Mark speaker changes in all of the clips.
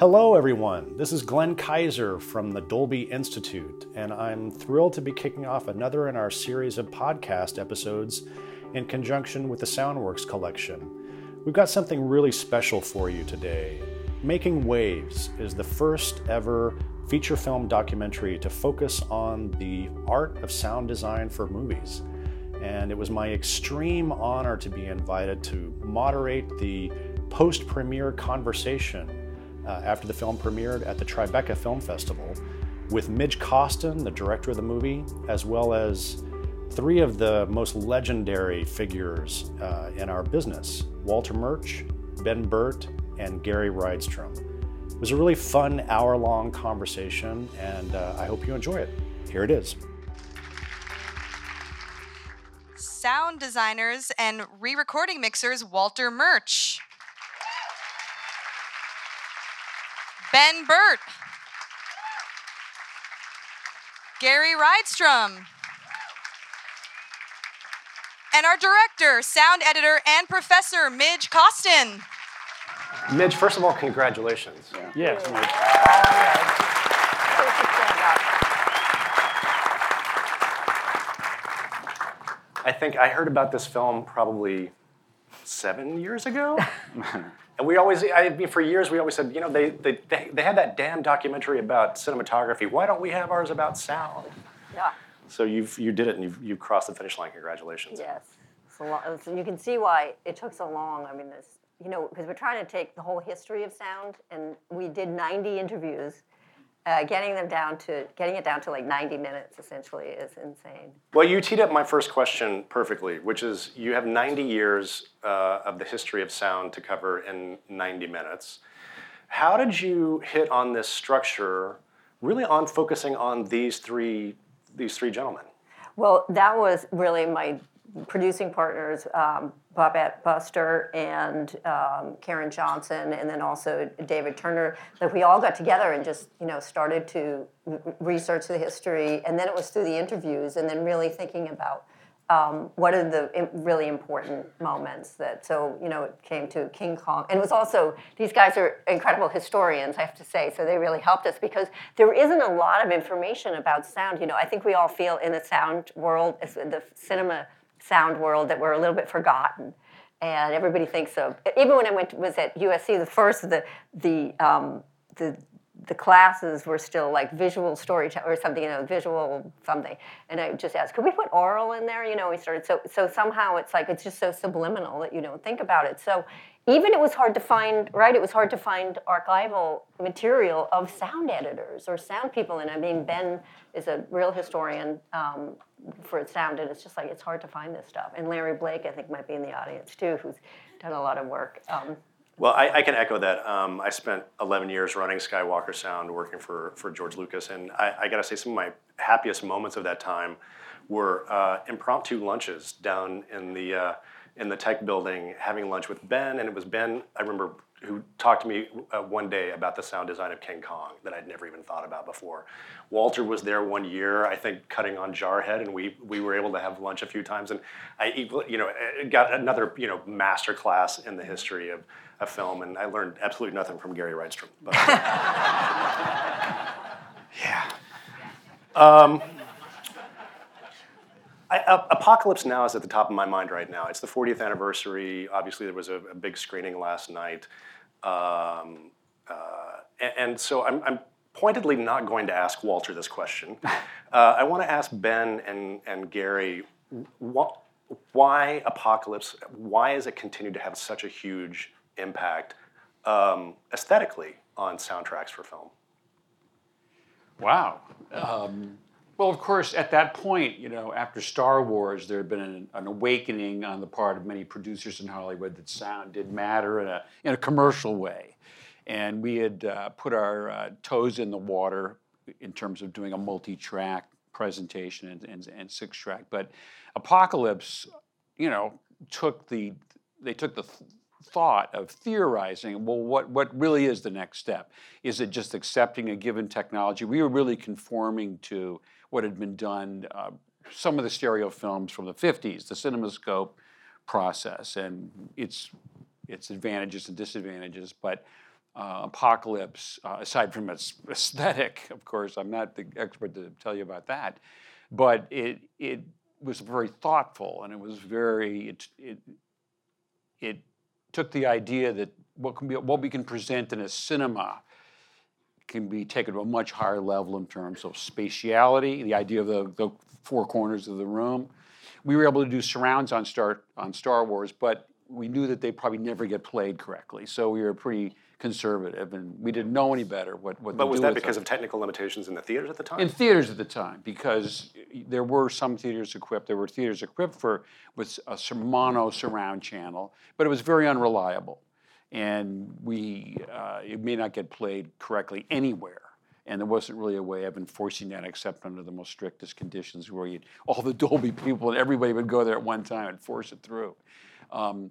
Speaker 1: Hello, everyone. This is Glenn Kiser from the Dolby Institute, and I'm thrilled to be kicking off another in our series of podcast episodes in conjunction with the Soundworks collection. We've got something really special for you today. Making Waves is the first ever feature film documentary to focus on the art of sound design for movies. And it was my extreme honor to be invited to moderate the post premiere conversation uh, after the film premiered at the Tribeca Film Festival with Midge Costin, the director of the movie, as well as three of the most legendary figures uh, in our business Walter Murch, Ben Burtt, and Gary Rydstrom. It was a really fun hour long conversation, and uh, I hope you enjoy it. Here it is.
Speaker 2: Sound designers and re recording mixers Walter Murch. Ben Burtt. Gary Rydstrom. And our director, sound editor, and professor, Midge Costin.
Speaker 1: Midge, first of all, congratulations.
Speaker 3: Yes.
Speaker 1: I think I heard about this film probably seven years ago. and we always, I mean, for years, we always said, you know, they, they, they, they had that damn documentary about cinematography. Why don't we have ours about sound?
Speaker 4: Yeah.
Speaker 1: So you've, you did it and you've, you've crossed the finish line. Congratulations.
Speaker 4: Yes. So, so you can see why it took so long. I mean, this, you know, because we're trying to take the whole history of sound, and we did 90 interviews. Uh, getting them down to getting it down to like 90 minutes essentially is insane.
Speaker 1: Well, you teed up my first question perfectly, which is you have 90 years uh, of the history of sound to cover in 90 minutes. How did you hit on this structure, really on focusing on these three these three gentlemen?
Speaker 4: Well, that was really my producing partners, um, Bobette Buster and um, Karen Johnson, and then also David Turner. That we all got together and just you know started to research the history, and then it was through the interviews, and then really thinking about um, what are the really important moments that so you know it came to king kong and it was also these guys are incredible historians i have to say so they really helped us because there isn't a lot of information about sound you know i think we all feel in the sound world the cinema sound world that we're a little bit forgotten and everybody thinks of even when i went was at usc the first of the the um, the the classes were still like visual storytelling or something, you know, visual something. And I just asked, could we put oral in there? You know, we started so so somehow it's like it's just so subliminal that you don't think about it. So even it was hard to find, right? It was hard to find archival material of sound editors or sound people. And I mean, Ben is a real historian um, for sound, and it's just like it's hard to find this stuff. And Larry Blake, I think, might be in the audience too, who's done a lot of work. Um,
Speaker 1: Well, I, I can echo that. Um, I spent 11 years running Skywalker Sound, working for, for George Lucas, and I, I got to say, some of my happiest moments of that time were uh, impromptu lunches down in the uh, in the tech building, having lunch with Ben, and it was Ben. I remember who talked to me uh, one day about the sound design of King Kong that I'd never even thought about before. Walter was there one year, I think, cutting on Jarhead, and we we were able to have lunch a few times, and I you know got another you know master class in the history of, of film, and I learned absolutely nothing from Gary Rydstrom. But, yeah. Um, I, uh, Apocalypse Now is at the top of my mind right now. It's the 40th anniversary. Obviously, there was a, a big screening last night. Um, uh, and, and, so I'm, I'm, pointedly not going to ask Walter this question. Uh, I want to ask Ben and, and Gary wh- why Apocalypse, why has it continued to have such a huge impact um, aesthetically on soundtracks for film?
Speaker 3: Wow. Um, well, of course, at that point, you know, after Star Wars, there had been an, an, awakening on the part of many producers in Hollywood that sound did matter in a, in a commercial way. And we had uh, put our uh, toes in the water in terms of doing a multi track presentation and, and, and six track. But Apocalypse, you know, took the, they took the thought of theorizing well what, what really is the next step is it just accepting a given technology we were really conforming to what had been done uh, some of the stereo films from the 50s the cinemascope process and its its advantages and disadvantages but uh, Apocalypse, uh, aside from its aesthetic, of course, I'm not the expert to tell you about that, but it it was very thoughtful and it was very it it, it took the idea that what can be what we can present in a cinema can be taken to a much higher level in terms of spatiality, the idea of the, the four corners of the room. We were able to do surrounds on Star on Star Wars, but we knew that they probably never get played correctly. So we were pretty conservative, and we didn't know any better what what.
Speaker 1: But was that because
Speaker 3: them.
Speaker 1: of technical limitations in the theaters at the time?
Speaker 3: in theaters at the time? Because there were some theaters equipped. There were theaters equipped for with a mono surround channel, but it was very unreliable, and we uh, it may not get played correctly anywhere. And there wasn't really a way of enforcing that except under the most strictest conditions where you'd, all the Dolby people and everybody would go there at one time and force it through. Um,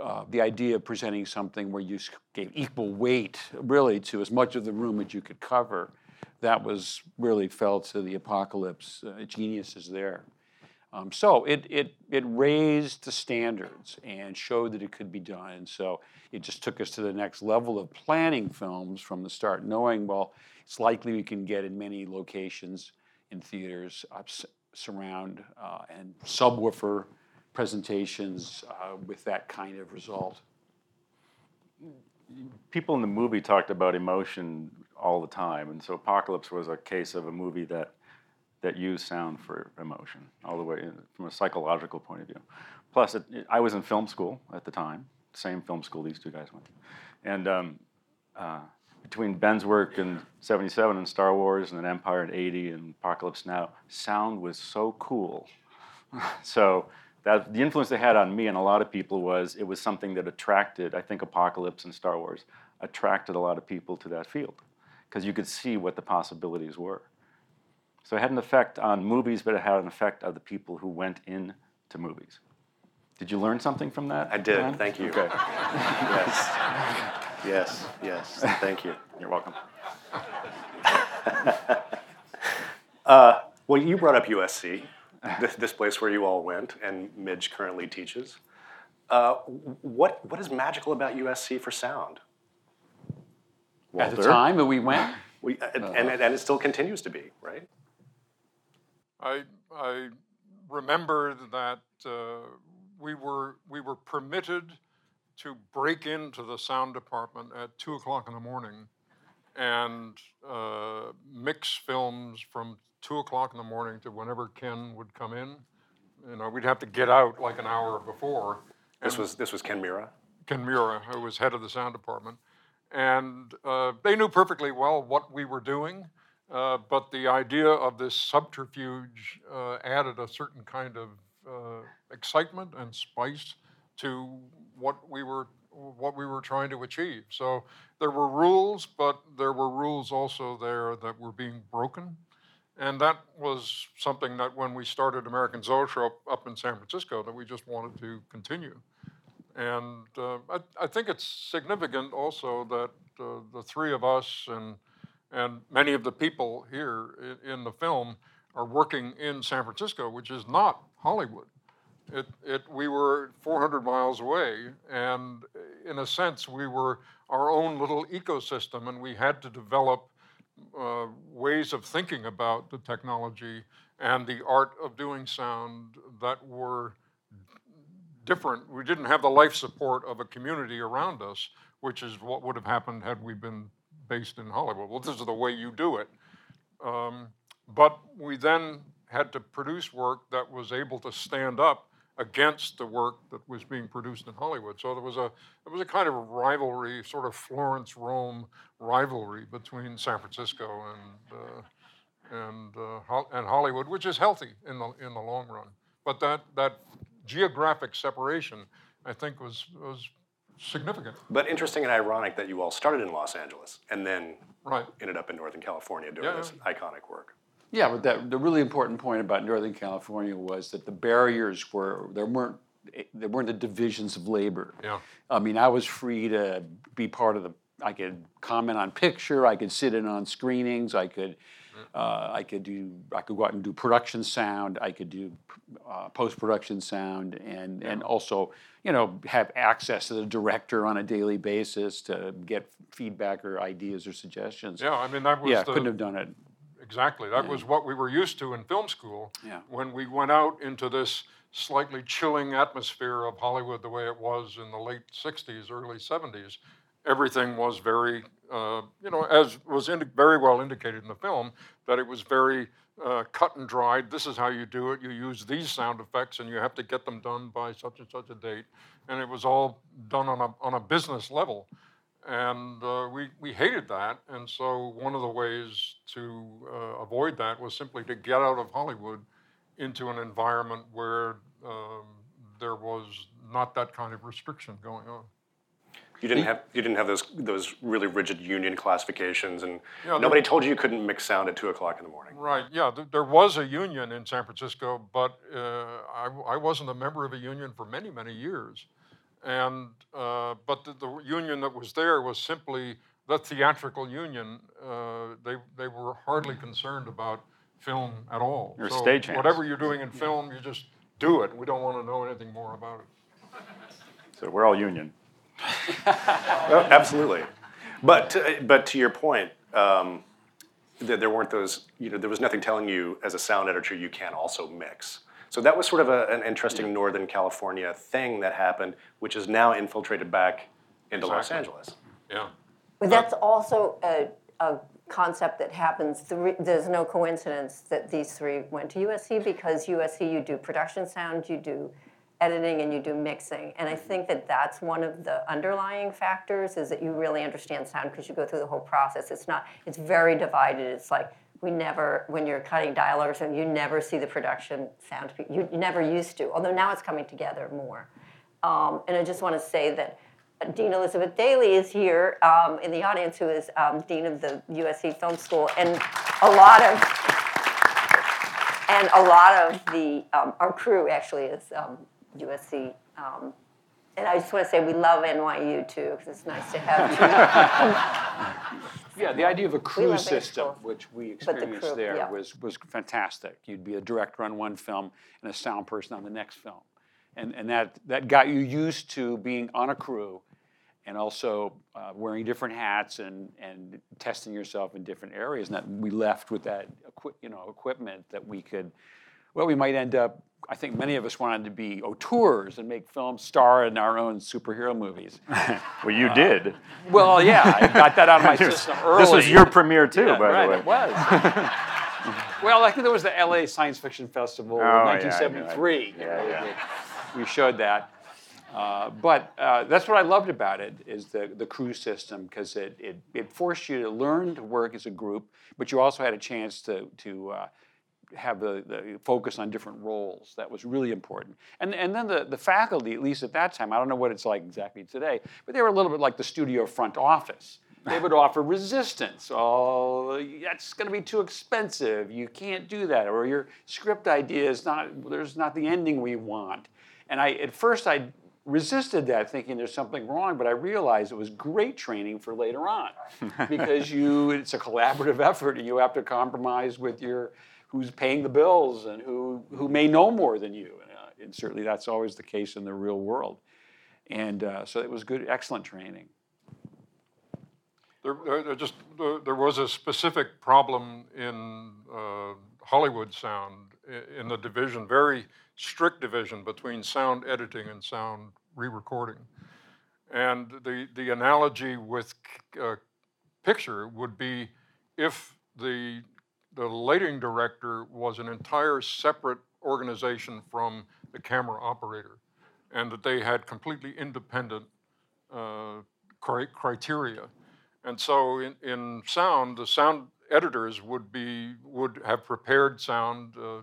Speaker 3: uh, the idea of presenting something where you gave equal weight, really, to as much of the room as you could cover, that was really fell to the apocalypse uh, geniuses there. Um, so it, it, it raised the standards and showed that it could be done. So it just took us to the next level of planning films from the start, knowing, well, it's likely we can get in many locations in theaters, up, surround, uh, and subwoofer presentations uh, with that kind of result.
Speaker 5: people in the movie talked about emotion all the time, and so Apocalypse was a case of a movie that that used sound for emotion all the way in, from a psychological point of view. Plus, it, it- I was in film school at the time, same film school these two guys went, and um, uh, between Ben's work in '77 and Star Wars, and then Empire in '80 and Apocalypse Now, sound was so cool. so that the influence they had on me and a lot of people was it was something that attracted i think apocalypse and star wars attracted a lot of people to that field because you could see what the possibilities were so it had an effect on movies but it had an effect of the people who went in to movies did you learn something from that
Speaker 1: I did.
Speaker 5: Dan?
Speaker 1: Thank you.
Speaker 5: okay
Speaker 1: Yes. Yes. Yes. Thank you.
Speaker 5: you're welcome
Speaker 1: Uh, well, you brought up USC, this, this place where you all went, and Midge currently teaches. Uh, what what is magical about USC for sound?
Speaker 3: At the time that we went,
Speaker 1: We, and, and, and it still continues to be, right?
Speaker 6: I, I remember that uh, we were we were permitted to break into the sound department at two o'clock in the morning and uh, mix films from two o'clock in the morning to whenever Ken would come in. You know, we'd have to get out like an hour before.
Speaker 1: This was this was Ken Miura.
Speaker 6: Ken Miura, who was head of the sound department. And uh, they knew perfectly well what we were doing, uh, but the idea of this subterfuge uh, added a certain kind of uh, excitement and spice to what we were what we were trying to achieve. So there were rules, but there were rules also there that were being broken. And that was something that when we started American Zoetrope up in San Francisco, that we just wanted to continue. And uh, I, I think it's significant also that uh, the three of us and, and many of the people here in, the film are working in San Francisco, which is not Hollywood. It, it, we were 400 miles away, and in a sense, we were our own little ecosystem, and we had to develop uh, ways of thinking about the technology and the art of doing sound that were different. We didn't have the life support of a community around us, which is what would have happened had we been based in Hollywood. Well, this is the way you do it. Um, but we then had to produce work that was able to stand up against the work that was being produced in Hollywood. So there was a there was a kind of rivalry, sort of Florence Rome rivalry between San Francisco and uh, and uh, and Hollywood, which is healthy in the in the long run. But that that geographic separation, I think, was was significant.
Speaker 1: But interesting and ironic that you all started in Los Angeles and then
Speaker 6: Right.
Speaker 1: ended up in Northern California doing
Speaker 6: Yeah,
Speaker 1: this iconic work.
Speaker 3: Yeah, but that, the really important point about Northern California was that the barriers were there weren't there weren't the divisions of labor.
Speaker 6: Yeah.
Speaker 3: I mean, I was free to be part of the. I could comment on picture. I could sit in on screenings. I could Uh, I could do. I could go out and do production sound. I could do uh, post production sound, and and also, you know, have access to the director on a daily basis to get feedback or ideas or suggestions.
Speaker 6: Yeah, I mean, that was
Speaker 3: yeah,
Speaker 6: the,
Speaker 3: couldn't have done it.
Speaker 6: Exactly. That was what we were used to in film school.
Speaker 3: Yeah.
Speaker 6: When we went out into this slightly chilling atmosphere of Hollywood, the way it was in the late 60s, early 70s, everything was very, uh, you know, as was indi- very well indicated in the film, that it was very uh, cut and dried. This is how you do it. You use these sound effects, and you have to get them done by such and such a date. And it was all done on a on a business level, and uh, we we hated that. And so one of the ways to uh, avoid that was simply to get out of Hollywood into an environment where um, there was not that kind of restriction going on.
Speaker 1: You didn't have you didn't have those those really rigid union classifications, and
Speaker 6: Yeah,
Speaker 1: nobody
Speaker 6: there-
Speaker 1: told you you couldn't mix sound at two o'clock in the morning.
Speaker 6: Right. Yeah. Th- there was a union in San Francisco, but uh, I, w- I wasn't a member of a union for many, many years. And uh, but the, the union that was there was simply the theatrical union. Uh, they they were hardly concerned about film at all.
Speaker 5: Or
Speaker 6: so
Speaker 5: stagehands.
Speaker 6: whatever you're doing in film, you just do it. We don't want to know anything more about it.
Speaker 5: So we're all union.
Speaker 1: Oh, absolutely. But to, but to your point, um, that there weren't those. You know, there was nothing telling you as a sound editor you can't also mix. So that was sort of a, an interesting Northern California thing that happened, which is now infiltrated back into Los Angeles.
Speaker 6: Yeah.
Speaker 4: But that's also a, a concept that happens. Three, there's no coincidence that these three went to USC because USC you do production sound, you do editing, and you do mixing. And I think that that's one of the underlying factors is that you really understand sound because you go through the whole process. It's not. It's very divided. It's like we never, when you're cutting dialers, and you never see the production sound. You, you never used to. Although now it's coming together more. Um, and I just want to say that Dean Elizabeth Daley is here um, in the audience, who is um, Dean of the USC Film School, and a lot of and a lot of the um, our crew actually is um, USC. Um, and I just want to say we love NYU too, because it's nice to have two.
Speaker 3: Yeah, the idea of a crew system, which we
Speaker 4: But the
Speaker 3: experienced
Speaker 4: crew,
Speaker 3: there,
Speaker 4: yeah.
Speaker 3: was was fantastic. You'd be a director on one film and a sound person on the next film, and and that that got you used to being on a crew, and also uh, wearing different hats and and testing yourself in different areas. And that we left with that equi- you know equipment that we could. Well, we might end up. I think many of us wanted to be auteurs and make films, star in our own superhero movies.
Speaker 5: Well, you did.
Speaker 3: Well, yeah, I got that out of my system early.
Speaker 5: This was your premiere too,
Speaker 3: Yeah,
Speaker 5: by
Speaker 3: right,
Speaker 5: the way.
Speaker 3: it was. well, I think there was the LA Science Fiction Festival in
Speaker 5: Oh, yeah, I know.
Speaker 3: 1973.
Speaker 5: Yeah, yeah.
Speaker 3: We showed that. Uh, but uh, that's what I loved about it is the, the crew system because it, it, it forced you to learn to work as a group, but you also had a chance to, to uh, have the, the focus on different roles. That was really important. And, and then the, the faculty, at least at that time, I don't know what it's like exactly today, but they were a little bit like the studio front office. They would offer resistance. Oh, that's going to be too expensive. You can't do that. Or your script idea is not, there's not the ending we want. And I, at first, I resisted that, thinking there's something wrong, but I realized it was great training for later on because you, it's a collaborative effort and you have to compromise with your, who's paying the bills and who, who may know more than you. And, uh, and certainly that's always the case in the real world. And uh, so it was good, excellent training.
Speaker 6: There, there, just there was a specific problem in uh, Hollywood sound in the division, very strict division between sound editing and sound re-recording. And the the analogy with uh, picture would be if the the lighting director was an entire separate organization from the camera operator, and that they had completely independent uh, cri- criteria. And so in, in sound, the sound editors would be would have prepared sound, uh,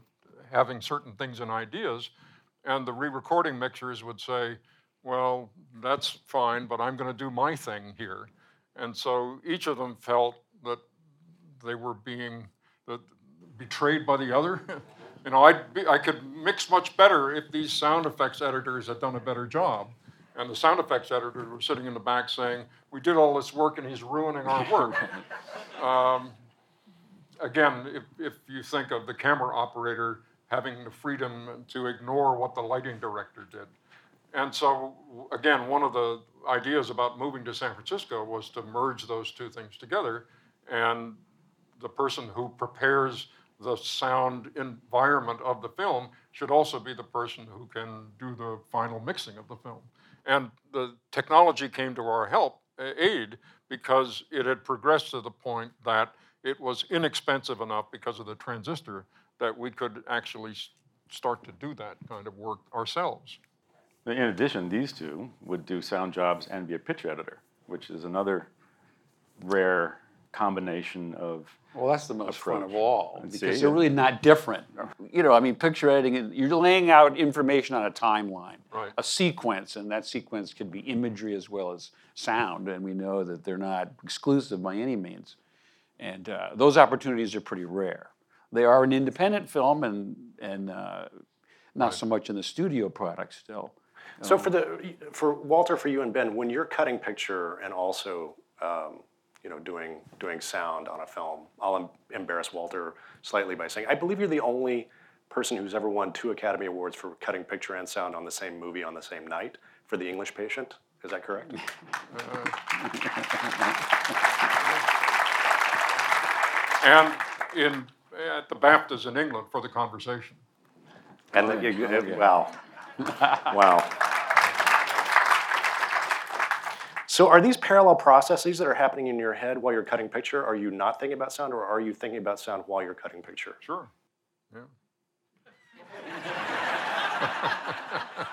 Speaker 6: having certain things and ideas, and the re-recording mixers would say, "Well, that's fine, but I'm going to do my thing here." And so each of them felt that they were being that betrayed by the other. you know, I'd be, I could mix much better if these sound effects editors had done a better job. And the sound effects editor was sitting in the back saying, "We did all this work, and he's ruining our work." um, again, if, if you think of the camera operator having the freedom to ignore what the lighting director did. And so, again, one of the ideas about moving to San Francisco was to merge those two things together. And the person who prepares the sound environment of the film should also be the person who can do the final mixing of the film. And the technology came to our help, aid, because it had progressed to the point that it was inexpensive enough because of the transistor that we could actually start to do that kind of work ourselves.
Speaker 5: In addition, these two would do sound jobs and be a picture editor, which is another rare combination of.
Speaker 3: Well, that's the most fun of all
Speaker 5: And
Speaker 3: because
Speaker 5: see,
Speaker 3: they're really not different. You know, I mean, picture editing, you're laying out information on a timeline,
Speaker 6: Right.
Speaker 3: a sequence, and that sequence could be imagery as well as sound, and we know that they're not exclusive by any means. And uh, those opportunities are pretty rare. They are an independent film and, and uh, not so much in the studio product still.
Speaker 1: So for the for Walter, for you and Ben, when you're cutting picture and also um, you know doing doing sound on a film, I'll em- embarrass Walter slightly by saying I believe you're the only person who's ever won two Academy Awards for cutting picture and sound on the same movie on the same night for The English Patient. Is that correct?
Speaker 6: And in, at the BAFTAs in England for the conversation.
Speaker 1: And then, you, you- oh, wow, wow. So are these parallel processes that are happening in your head while you're cutting picture? Are you not thinking about sound, or are you thinking about sound while you're cutting picture?
Speaker 6: Sure. Yeah.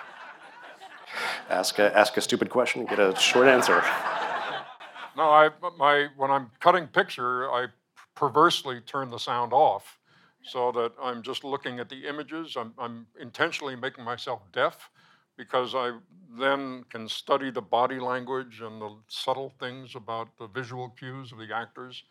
Speaker 1: Ask a, ask a stupid question, get a short answer.
Speaker 6: No, I my when I'm cutting picture, I perversely turn the sound off, so that I'm just looking at the images. I'm I'm intentionally making myself deaf, because I then can study the body language and the subtle things about the visual cues of the actors.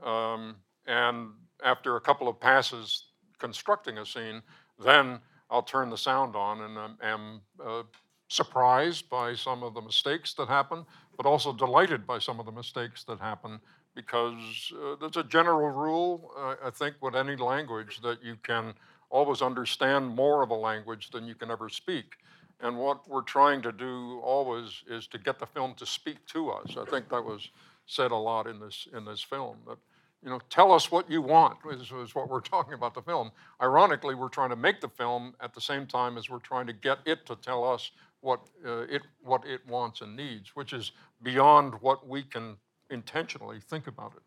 Speaker 6: Um, and after a couple of passes constructing a scene, then I'll turn the sound on and am, uh, surprised by some of the mistakes that happen, but also delighted by some of the mistakes that happen because uh, there's a general rule, uh, I think, with any language that you can always understand more of a language than you can ever speak. And what we're trying to do always is to get the film to speak to us. I think that was said a lot in this in this film. That you know, tell us what you want is, is what we're talking about the film. Ironically, we're trying to make the film at the same time as we're trying to get it to tell us what uh, it what it wants and needs, which is beyond what we can intentionally think about it.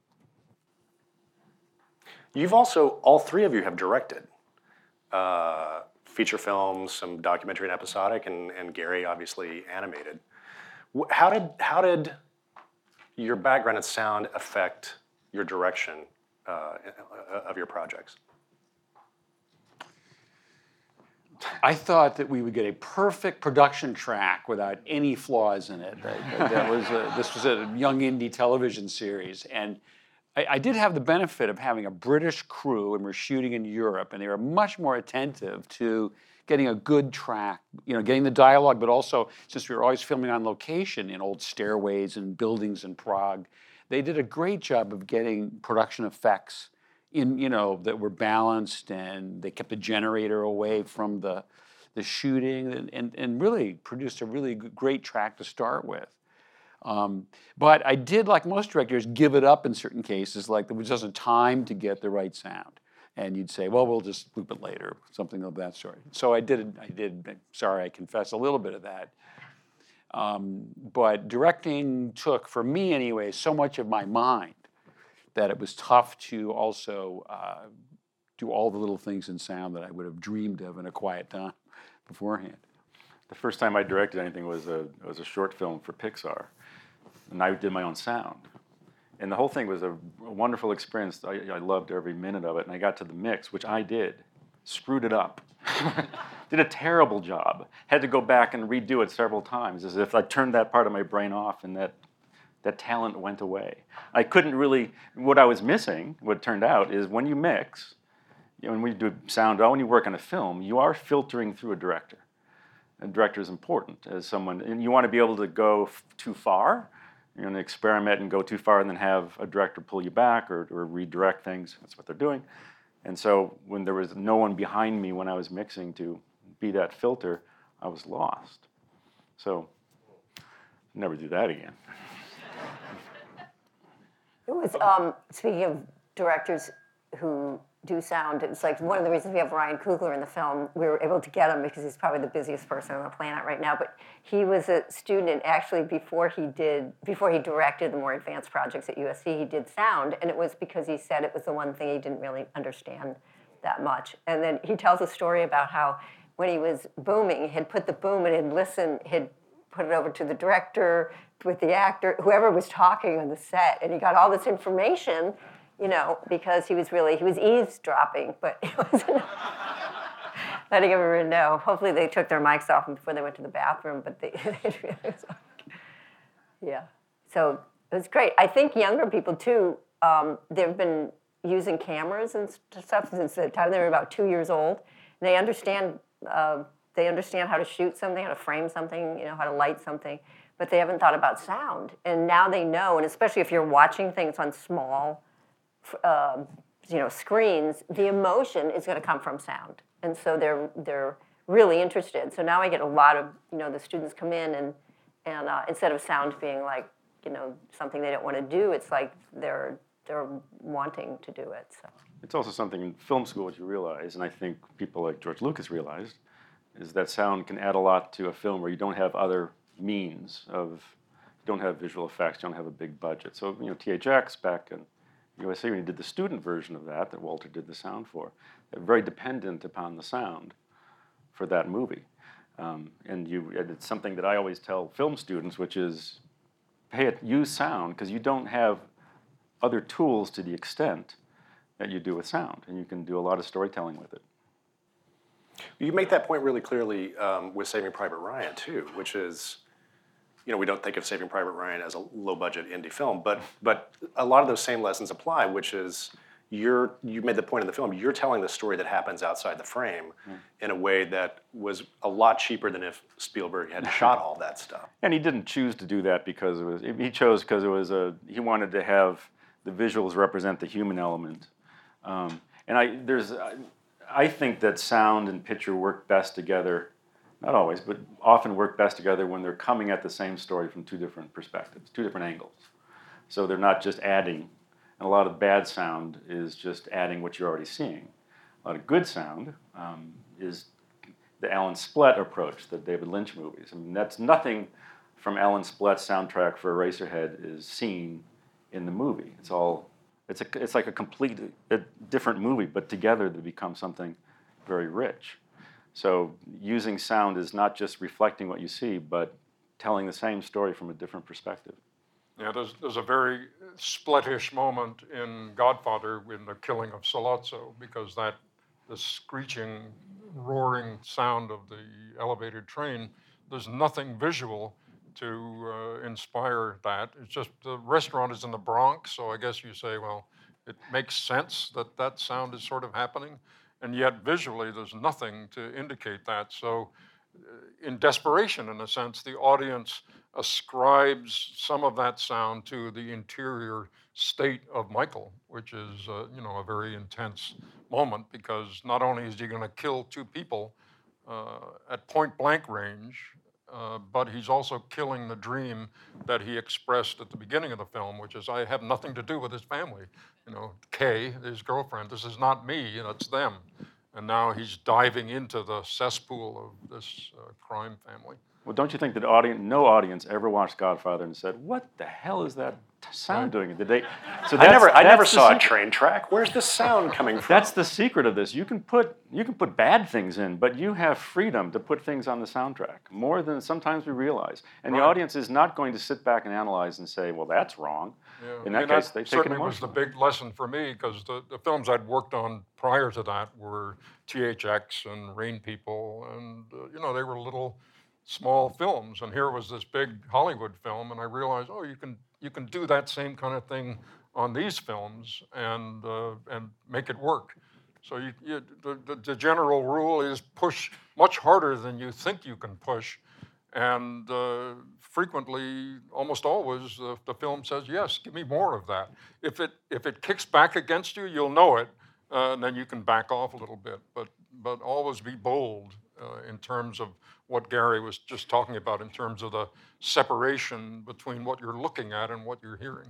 Speaker 1: You've also, all three of you have directed uh, feature films, some documentary and episodic, and, and Gary obviously animated. How did, how did your background in sound affect your direction uh, of your projects?
Speaker 3: I thought that we would get a perfect production track without any flaws in it. That, that was a, this was a young indie television series, and I, I did have the benefit of having a British crew, and we're shooting in Europe, and they were much more attentive to getting a good track, you know, getting the dialogue, but also since we were always filming on location in old stairways and buildings in Prague, they did a great job of getting production effects in you know that were balanced and they kept the generator away from the the shooting and, and, and really produced a really great track to start with um, but i did like most directors give it up in certain cases like there was just a time to get the right sound. And you'd say well we'll just loop it later something of that sort. So i did i did sorry i confess a little bit of that. Um, but directing took for me anyway so much of my mind that it was tough to also uh, do all the little things in sound that I would have dreamed of in a quiet time beforehand.
Speaker 5: The first time I directed anything was a was a short film for Pixar, and I did my own sound. And the whole thing was a, wonderful experience. I, I loved every minute of it. And I got to the mix, which I did, screwed it up, did a terrible job. Had to go back and redo it several times, as if I turned that part of my brain off, and that that talent went away. I couldn't really. What I was missing, what turned out, is when you mix, you know, when we do sound, when you work on a film, you are filtering through a director. A director is important as someone, and you want to be able to go f- too far, You're going to experiment and go too far and then have a director pull you back or, or redirect things. That's what they're doing. And so when there was no one behind me when I was mixing to be that filter, I was lost. So never do that again.
Speaker 4: It was um, speaking of directors who do sound. It's like one of the reasons we have Ryan Coogler in the film. We were able to get him because he's probably the busiest person on the planet right now. But he was a student and actually before he did before he directed the more advanced projects at USC. He did sound, and it was because he said it was the one thing he didn't really understand that much. And then he tells a story about how when he was booming, he'd put the boom and he'd listen, he'd put it over to the director, with the actor, whoever was talking on the set, and he got all this information you know, because he was really he was eavesdropping, but he wasn't letting everyone know. Hopefully, they took their mics off before they went to the bathroom, but they, yeah. So it was great. I think younger people too. Um, they've been using cameras and stuff since the time they were about two years old. They understand. Uh, they understand how to shoot something, how to frame something, you know, how to light something, but they haven't thought about sound. And now they know, and especially if you're watching things on small uh, you know, screens, the emotion is going to come from sound, and so they're they're really interested. So now I get a lot of you know the students come in and and uh, instead of sound being like you know something they don't want to do, it's like they're they're wanting to do it. So
Speaker 5: it's also something in film school that you realize, and I think people like George Lucas realized, is that sound can add a lot to a film where you don't have other means of you don't have visual effects, you don't have a big budget. So you know THX back in USC when he did the student version of that, that Walter did the sound for. They're very dependent upon the sound for that movie. Um, and you, it's something that I always tell film students, which is pay it, use sound because you don't have other tools to the extent that you do with sound, and you can do a lot of storytelling with it.
Speaker 1: You make that point really clearly um, with Saving Private Ryan too, which is you know, we don't think of Saving Private Ryan as a low-budget indie film, but but a lot of those same lessons apply, which is you're you made the point in the film you're telling the story that happens outside the frame mm. in a way that was a lot cheaper than if Spielberg had shot all that stuff.
Speaker 5: And he didn't choose to do that because it was he chose because it was a he wanted to have the visuals represent the human element. Um, and I there's I think that sound and picture work best together not always, but often work best together when they're coming at the same story from two different perspectives, two different angles. So they're not just adding. And a lot of bad sound is just adding what you're already seeing. A lot of good sound um, is the Alan Splet approach, the David Lynch movies. I mean, that's nothing from Alan Splet's soundtrack for Eraserhead is seen in the movie. It's all, it's, a, it's like a complete, a different movie, but together they become something very rich. So using sound is not just reflecting what you see, but telling the same story from a different perspective.
Speaker 6: Yeah, there's, there's a very spletish moment in Godfather in the killing of Sollozzo because that the screeching, roaring sound of the elevated train, there's nothing visual to uh, inspire that. It's just the restaurant is in the Bronx, so I guess you say, well, it makes sense that that sound is sort of happening and yet visually there's nothing to indicate that. So, uh, in desperation, in a sense, the audience ascribes some of that sound to the interior state of Michael, which is, uh, you know, a very intense moment because not only is he going to kill two people uh, at point blank range, uh, but he's also killing the dream that he expressed at the beginning of the film, which is, I have nothing to do with his family. You know, Kay, his girlfriend, this is not me, you know, it's them. And now he's diving into the cesspool of this uh, crime family.
Speaker 5: Well, don't you think that audience, no audience ever watched Godfather and said, "What the hell is that sound doing?" It? Did they?
Speaker 1: So I never, I never saw secret. a train track. Where's the sound coming from?
Speaker 5: That's the secret of this. You can put you can put bad things in, but you have freedom to put things on the soundtrack more than sometimes we realize. And right. the audience is not going to sit back and analyze and say, "Well, that's wrong." Yeah. In that case, that they take
Speaker 6: certainly was the big lesson for me because the, the films I'd worked on prior to that were THX and Rain People, and uh, you know they were little small films, and here was this big Hollywood film, and I realized, oh, you can you can do that same kind of thing on these films and uh, and make it work. So you, you, the, the, general rule is push much harder than you think you can push, And uh, frequently, almost always, the film says, yes, give me more of that. If it, if it kicks back against you, you'll know it, uh, and then you can back off a little bit. But, but always be bold uh, in terms of what Gary was just talking about, in terms of the separation between what you're looking at and what you're hearing.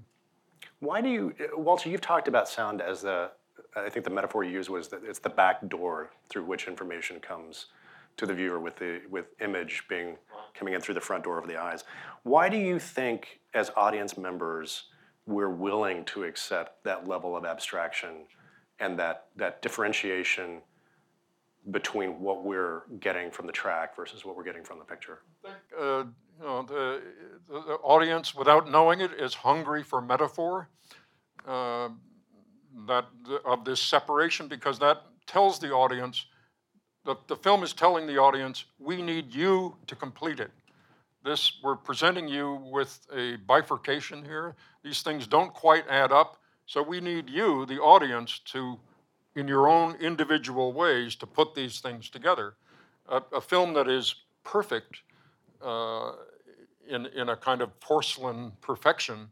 Speaker 1: Why do you, Walter? You've talked about sound as the, I think the metaphor you used was that it's the back door through which information comes to the viewer, with the with image being coming in through the front door of the eyes. Why do you think, as audience members, we're willing to accept that level of abstraction and that that differentiation between what we're getting from the track versus what we're getting from the picture?
Speaker 6: Uh, you know, the, the audience, without knowing it, is hungry for metaphor. Uh, that of this separation because that tells the audience that the film is telling the audience we need you to complete it. This we're presenting you with a bifurcation here. These things don't quite add up, so we need you, the audience, to in your own individual ways to put these things together. A, a film that is perfect uh, in, in a kind of porcelain perfection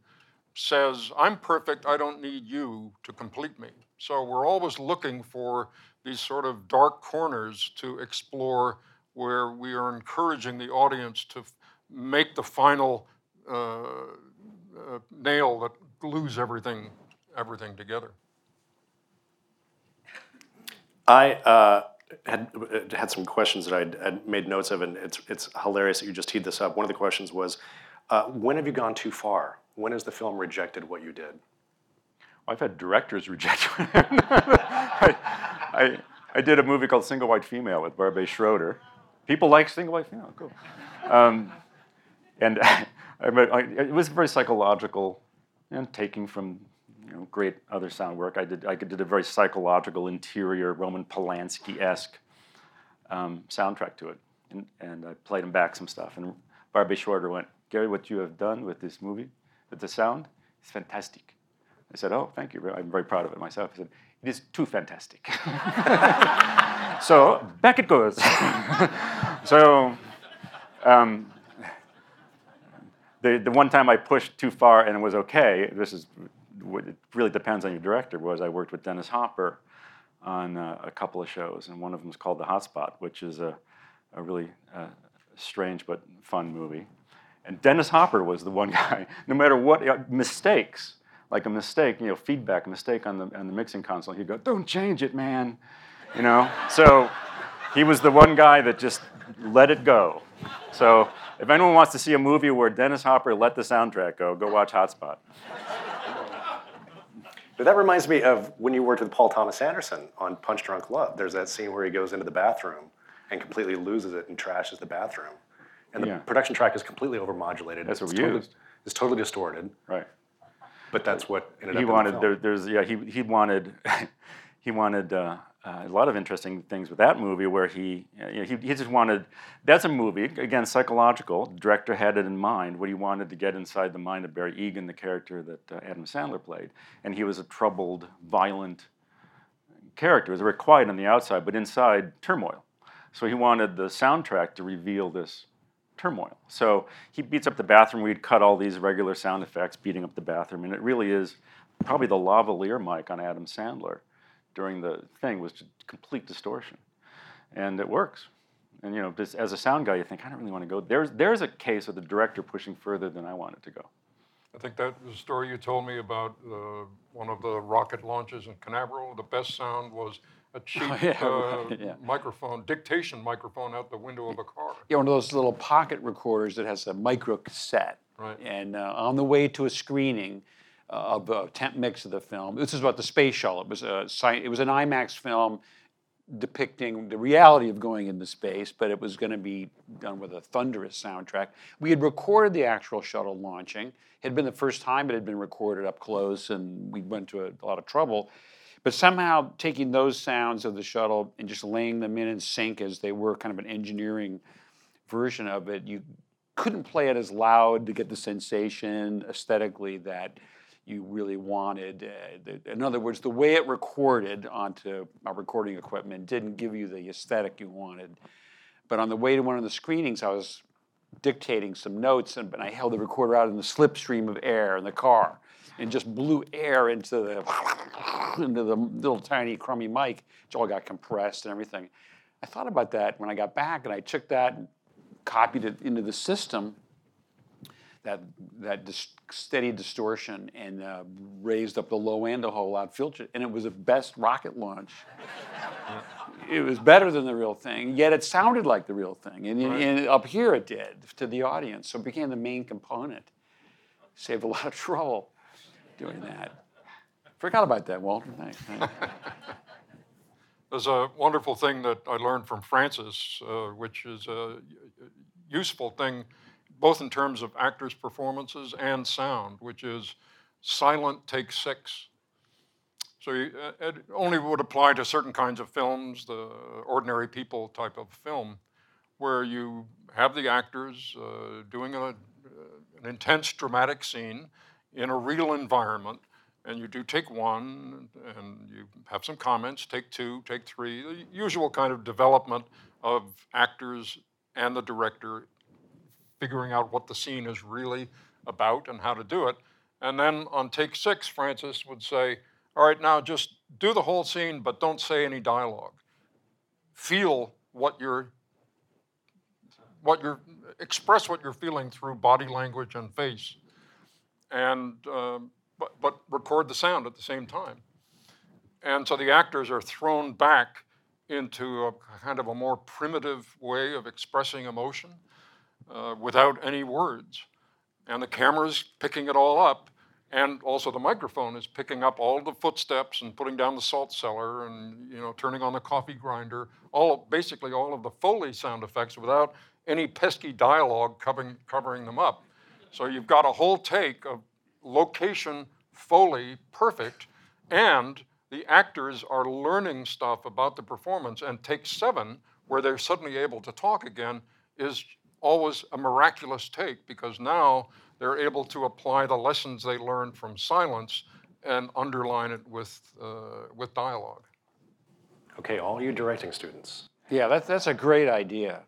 Speaker 6: says, I'm perfect, I don't need you to complete me. So we're always looking for these sort of dark corners to explore where we are encouraging the audience to f- make the final uh, uh, nail that glues everything, everything together.
Speaker 1: I uh, had had some questions that I'd, I'd, made notes of, and it's it's hilarious that you just teed this up. One of the questions was, uh, when have you gone too far? When has the film rejected what you did?
Speaker 5: Well, I've had directors reject. I, I, I, did a movie called Single White Female with Barbet Schroeder. People like Single White Female, cool. Um, and I, it was very psychological and taking from know, great other sound work. I did, I did a very psychological, interior, Roman Polanski-esque um, soundtrack to it. And, and I played him back some stuff. And Barbet Schroeder went, Gary, what you have done with this movie, with the sound, is fantastic. I said, oh, thank you. I'm very proud of it myself. He said, it is too fantastic. so back it goes. so um, the, the one time I pushed too far and it was okay, this is it really depends on your director, was I worked with Dennis Hopper on uh, a couple of shows, and one of them is called The Hotspot, which is a, a really uh, strange but fun movie. And Dennis Hopper was the one guy, no matter what, uh, mistakes, like a mistake, you know, feedback, a mistake on the, on the mixing console, he'd go, don't change it, man, you know? so he was the one guy that just let it go. So if anyone wants to see a movie where Dennis Hopper let the soundtrack go, go watch Hotspot.
Speaker 1: But that reminds me of when you worked with Paul Thomas Anderson on Punch Drunk Love. There's that scene where he goes into the bathroom and completely loses it and trashes the bathroom. And the yeah. production track is completely overmodulated.
Speaker 5: That's what
Speaker 1: we
Speaker 5: totally, used.
Speaker 1: It's totally distorted.
Speaker 5: Right.
Speaker 1: But that's what ended
Speaker 5: he
Speaker 1: up.
Speaker 5: Wanted,
Speaker 1: the
Speaker 5: there, there's yeah he he wanted he wanted uh, uh, a lot of interesting things with that movie where he, you know, he, he just wanted, that's a movie, again, psychological. Director had it in mind, what he wanted to get inside the mind of Barry Egan, the character that uh, Adam Sandler played. And he was a troubled, violent character. He was very quiet on the outside, but inside, turmoil. So he wanted the soundtrack to reveal this turmoil. So he beats up the bathroom. We'd cut all these regular sound effects, beating up the bathroom, and it really is probably the lavalier mic on Adam Sandler during the thing was complete distortion, and it works. And you know, just as a sound guy, you think I don't really want to go. There's there's a case of the director pushing further than I wanted to go.
Speaker 6: I think that the story you told me about uh, one of the rocket launches in Canaveral. The best sound was a cheap oh, yeah, uh, right, yeah. microphone, dictation microphone out the window of a car.
Speaker 3: Yeah, one of those little pocket recorders that has a micro cassette.
Speaker 6: Right.
Speaker 3: And uh, on the way to a screening, Uh, of a temp mix of the film. This is about the space shuttle. It was a it was an IMAX film depicting the reality of going into space, but it was going to be done with a thunderous soundtrack. We had recorded the actual shuttle launching. It had been the first time it had been recorded up close, and we went to a, a lot of trouble. But somehow taking those sounds of the shuttle and just laying them in in sync as they were kind of an engineering version of it, you couldn't play it as loud to get the sensation aesthetically that you really wanted. Uh, in other words, the way it recorded onto our recording equipment didn't give you the aesthetic you wanted. But on the way to one of the screenings, I was dictating some notes, and, and I held the recorder out in the slipstream of air in the car, and just blew air into the into the little tiny crummy mic. It all got compressed and everything. I thought about that when I got back, and I took that and copied it into the system. That that dis- steady distortion and uh, raised up the low end a whole lot, filtered, and it was the best rocket launch. it was better than the real thing, yet it sounded like the real thing, and, and up here it did to the audience, so it became the main component. Saved a lot of trouble doing that. Forgot about that, Walter. Thanks. Thanks.
Speaker 6: There's a wonderful thing that I learned from Francis, uh, which is a useful thing, both in terms of actors' performances and sound, which is silent take six. So you, uh, it only would apply to certain kinds of films, the ordinary people type of film, where you have the actors uh, doing a, an intense dramatic scene in a real environment, and you do take one, and you have some comments, take two, take three, the usual kind of development of actors and the director figuring out what the scene is really about and how to do it. And then on take six, Francis would say, All right, now just do the whole scene, but don't say any dialogue. Feel what you're what you're express what you're feeling through body language and face and um, but, but record the sound at the same time and so the actors are thrown back into a kind of a more primitive way of expressing emotion uh, without any words. And the camera's picking it all up and also the microphone is picking up all the footsteps and putting down the salt cellar and you know turning on the coffee grinder all basically all of the foley sound effects without any pesky dialogue covering, covering them up. So you've got a whole take of location foley perfect and the actors are learning stuff about the performance and take seven where they're suddenly able to talk again is always a miraculous take because now they're able to apply the lessons they learned from silence and underline it with, uh, with dialogue.
Speaker 1: Okay, all you directing students.
Speaker 3: Yeah, that's, that's a great idea.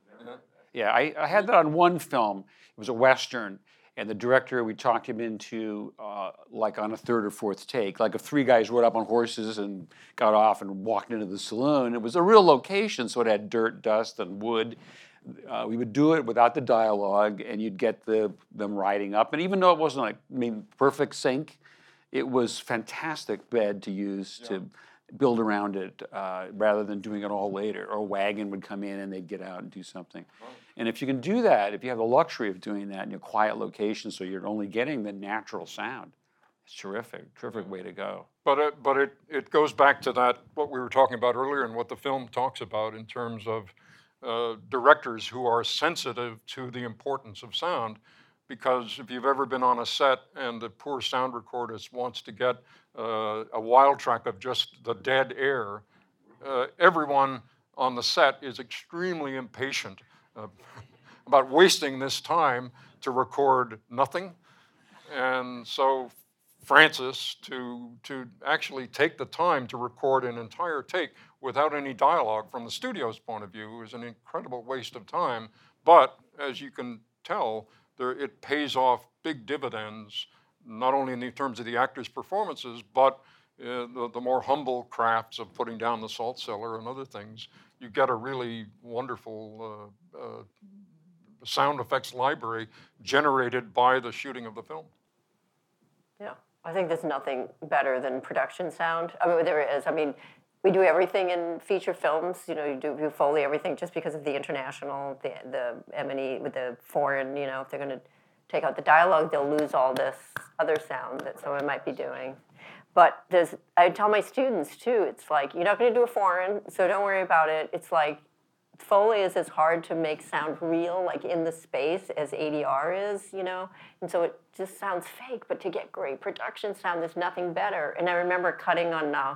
Speaker 3: Yeah, I, I had that on one film. It was a Western. And the director, we talked him into uh, like on a third or fourth take. Like if three guys rode up on horses and got off and walked into the saloon, it was a real location, so it had dirt, dust, and wood. Uh, we would do it without the dialogue, and you'd get the them riding up. And even though it wasn't like I mean perfect sync, it was fantastic bed to use to build around it uh, rather than doing it all later. Or a wagon would come in and they'd get out and do something. And if you can do that, if you have the luxury of doing that in a quiet location, so you're only getting the natural sound, it's terrific, terrific way to go.
Speaker 6: But it, but it, it goes back to that, what we were talking about earlier and what the film talks about in terms of uh, directors who are sensitive to the importance of sound. Because if you've ever been on a set and the poor sound recordist wants to get uh, a wild track of just the dead air, uh, everyone on the set is extremely impatient uh, about wasting this time to record nothing. And so Francis to, to actually take the time to record an entire take without any dialogue from the studio's point of view is an incredible waste of time. But as you can tell, there, it pays off big dividends, not only in the terms of the actors' performances, but uh, the, the more humble crafts of putting down the salt cellar and other things. You get a really wonderful uh, uh, sound effects library generated by the shooting of the film.
Speaker 4: I think there's nothing better than production sound. I mean, there is. I mean, we do everything in feature films. You know, you do, do Foley everything just because of the international, the the M&E with the foreign. You know, if they're going to take out the dialogue, they'll lose all this other sound that someone might be doing. But there's, I tell my students too. It's like you're not going to do a foreign, so don't worry about it. It's like Foley is as hard to make sound real, like in the space, as ADR is, you know? And so it just sounds fake, but to get great production sound, there's nothing better. And I remember cutting on uh,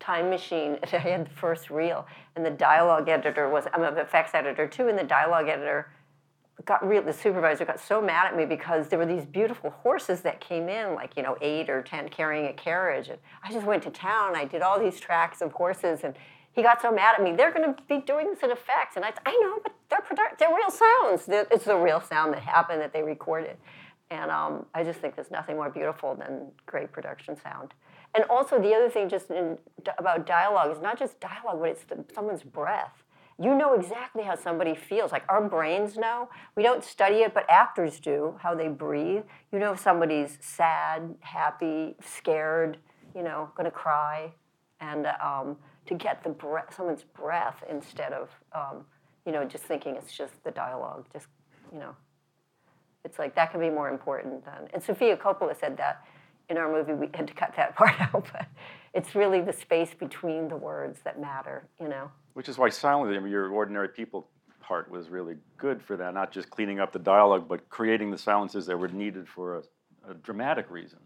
Speaker 4: Time Machine, and I had the first reel, and the dialogue editor was, I'm an effects editor too, and the dialogue editor got real, the supervisor got so mad at me because there were these beautiful horses that came in, like, you know, eight or 10 carrying a carriage. And I just went to town, I did all these tracks of horses, and he got so mad at me. They're going to be doing this in effects, and I, I know, but they're they're real sounds. It's the real sound that happened that they recorded, and um, I just think there's nothing more beautiful than great production sound. And also the other thing, just in, about dialogue, is not just dialogue, but it's the, someone's breath. You know exactly how somebody feels. Like our brains know. We don't study it, but actors do how they breathe. You know if somebody's sad, happy, scared, you know, going to cry, and um, to get the someone's breath instead of, um, you know, just thinking it's just the dialogue. Just, you know, it's like that can be more important than. And Sofia Coppola said that in our movie. We had to cut that part out, but it's really the space between the words that matter. You know.
Speaker 5: Which is why silent, I mean, your ordinary people part was really good for that, not just cleaning up the dialogue, but creating the silences that were needed for a, a dramatic reason,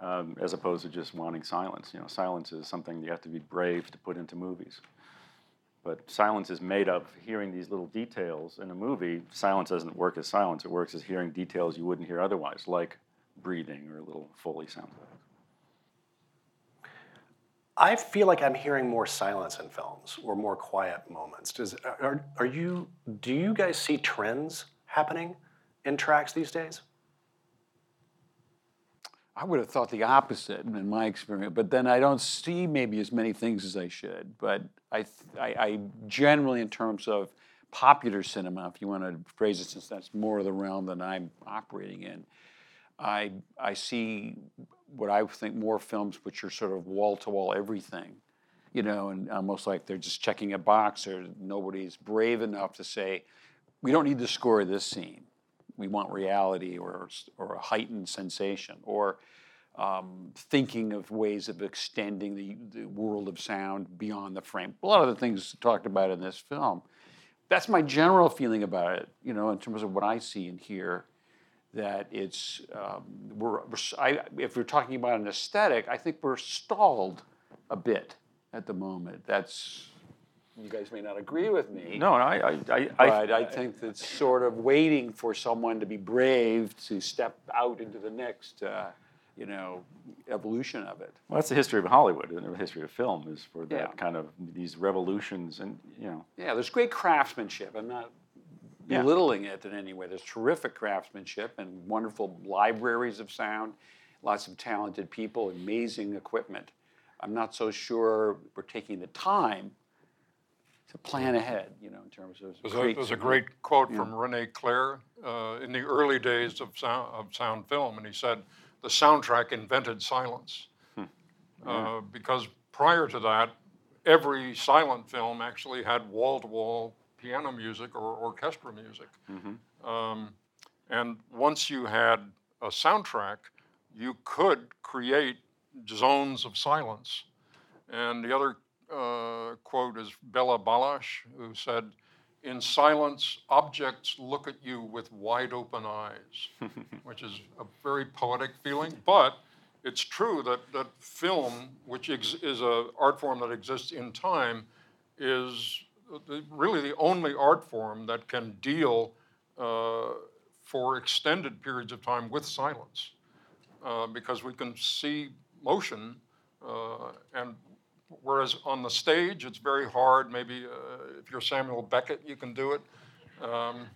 Speaker 5: um, as opposed to just wanting silence. You know, silence is something you have to be brave to put into movies. But silence is made up of hearing these little details in a movie. Silence doesn't work as silence; it works as hearing details you wouldn't hear otherwise, like breathing or a little Foley sound.
Speaker 1: I feel like I'm hearing more silence in films or more quiet moments. Does, are, are you, do you guys see trends happening in tracks these days?
Speaker 3: I would have thought the opposite in my experience, but then I don't see maybe as many things as I should. But I, I, I generally, in terms of popular cinema, if you want to phrase it, since that's more of the realm that I'm operating in, I, I see what I think more films which are sort of wall to wall everything, you know, and almost like they're just checking a box or nobody's brave enough to say, we don't need the score of this scene. We want reality or, or a heightened sensation or um, thinking of ways of extending the, the world of sound beyond the frame. A lot of the things talked about in this film. That's my general feeling about it, you know, in terms of what I see and hear that it's um, we're, I, if we're talking about an aesthetic, I think we're stalled a bit at the moment. That's you guys may not agree with me.
Speaker 5: No, I, I, I,
Speaker 3: but I, I think that's sort of waiting for someone to be brave to step out into the next, uh, you know, evolution of it.
Speaker 5: Well, that's the history of Hollywood and the history of film is for that
Speaker 3: Yeah.
Speaker 5: kind of these revolutions and you know
Speaker 3: Yeah, there's great craftsmanship. I'm not
Speaker 5: Yeah.
Speaker 3: belittling it in any way. There's terrific craftsmanship and wonderful libraries of sound, lots of talented people, amazing equipment. I'm not so sure we're taking the time to plan ahead, you know, in terms of
Speaker 6: There's a,
Speaker 3: create
Speaker 6: there's a great quote from Rene Clair uh, in the early days of sound, of sound film, and he said, "The soundtrack invented silence," uh, because prior to that, every silent film actually had wall-to-wall piano music or orchestral music. Um, and once you had a soundtrack, you could create zones of silence. And the other uh, quote is Béla Balázs, who said, In silence, objects look at you with wide open eyes, which is a very poetic feeling. But it's true that, that film, which ex- is an art form that exists in time, is the, really the only art form that can deal uh, for extended periods of time with silence uh, because we can see motion, uh, and whereas on the stage it's very hard. Maybe uh, if you're Samuel Beckett, you can do it, um,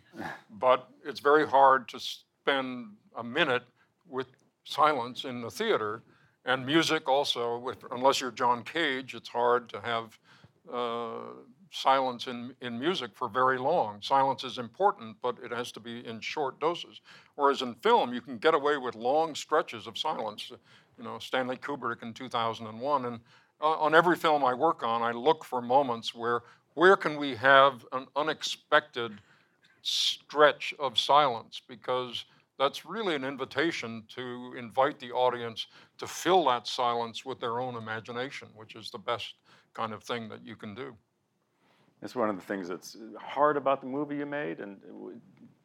Speaker 6: but it's very hard to spend a minute with silence in the theater. And music also, with, unless you're John Cage, it's hard to have uh, silence in, in music for very long. Silence is important, but it has to be in short doses. Whereas in film, you can get away with long stretches of silence. You know, Stanley Kubrick in 2001. And on every film I work on, I look for moments where where can we have an unexpected stretch of silence because that's really an invitation to invite the audience to fill that silence with their own imagination, which is the best kind of thing that you can do.
Speaker 5: It's one of the things that's hard about the movie you made, and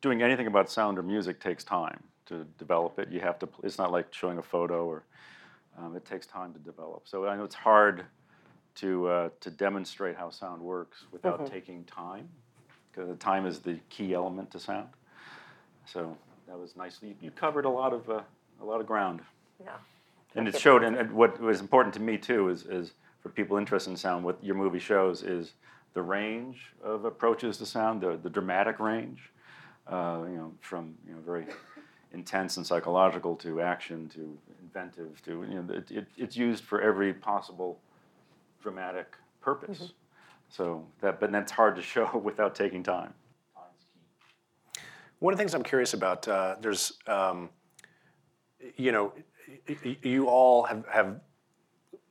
Speaker 5: doing anything about sound or music takes time to develop it. You have to. It's not like showing a photo, or um, it takes time to develop. So I know it's hard to uh, to demonstrate how sound works without taking time, because time is the key element to sound. So that was nice. You, you covered a lot of uh, a lot of ground.
Speaker 4: Yeah.
Speaker 5: And it showed, and, and what was important to me too is, is for people interested in sound, what your movie shows is the range of approaches to sound, the, the dramatic range, uh, you know, from you know very intense and psychological to action to inventive to you know it, it, it's used for every possible dramatic purpose. So that, but that's hard to show without taking time.
Speaker 1: One of the things I'm curious about, uh, there's, um, you know, y- y- you all have, have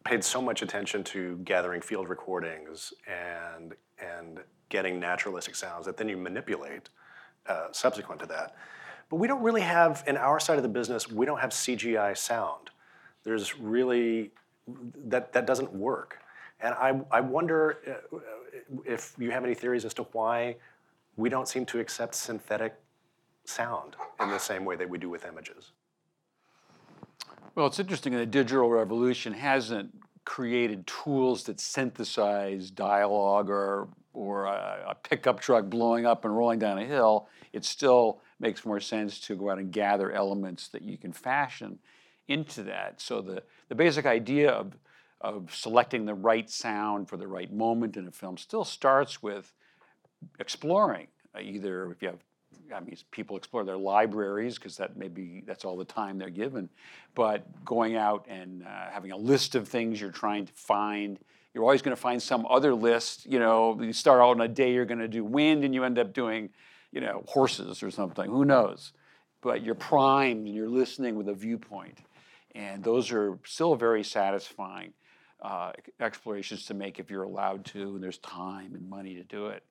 Speaker 1: paid so much attention to gathering field recordings and and getting naturalistic sounds that then you manipulate uh, subsequent to that. But we don't really have in our side of the business. We don't have CGI sound. There's really that that doesn't work. And I, I wonder uh, if you have any theories as to why we don't seem to accept synthetic sound in the same way that we do with images.
Speaker 3: Well, it's interesting. The digital revolution hasn't created tools that synthesize dialogue or or a, a pickup truck blowing up and rolling down a hill. It's still makes more sense to go out and gather elements that you can fashion into that. So the the basic idea of of selecting the right sound for the right moment in a film still starts with exploring. Either if you have I mean, people explore their libraries because that maybe that's all the time they're given. But going out and uh, having a list of things you're trying to find, you're always going to find some other list. You know, you start out on a day you're going to do wind, and you end up doing, you know, horses or something. Who knows? But you're primed and you're listening with a viewpoint, and those are still very satisfying uh, explorations to make if you're allowed to, and there's time and money to do it.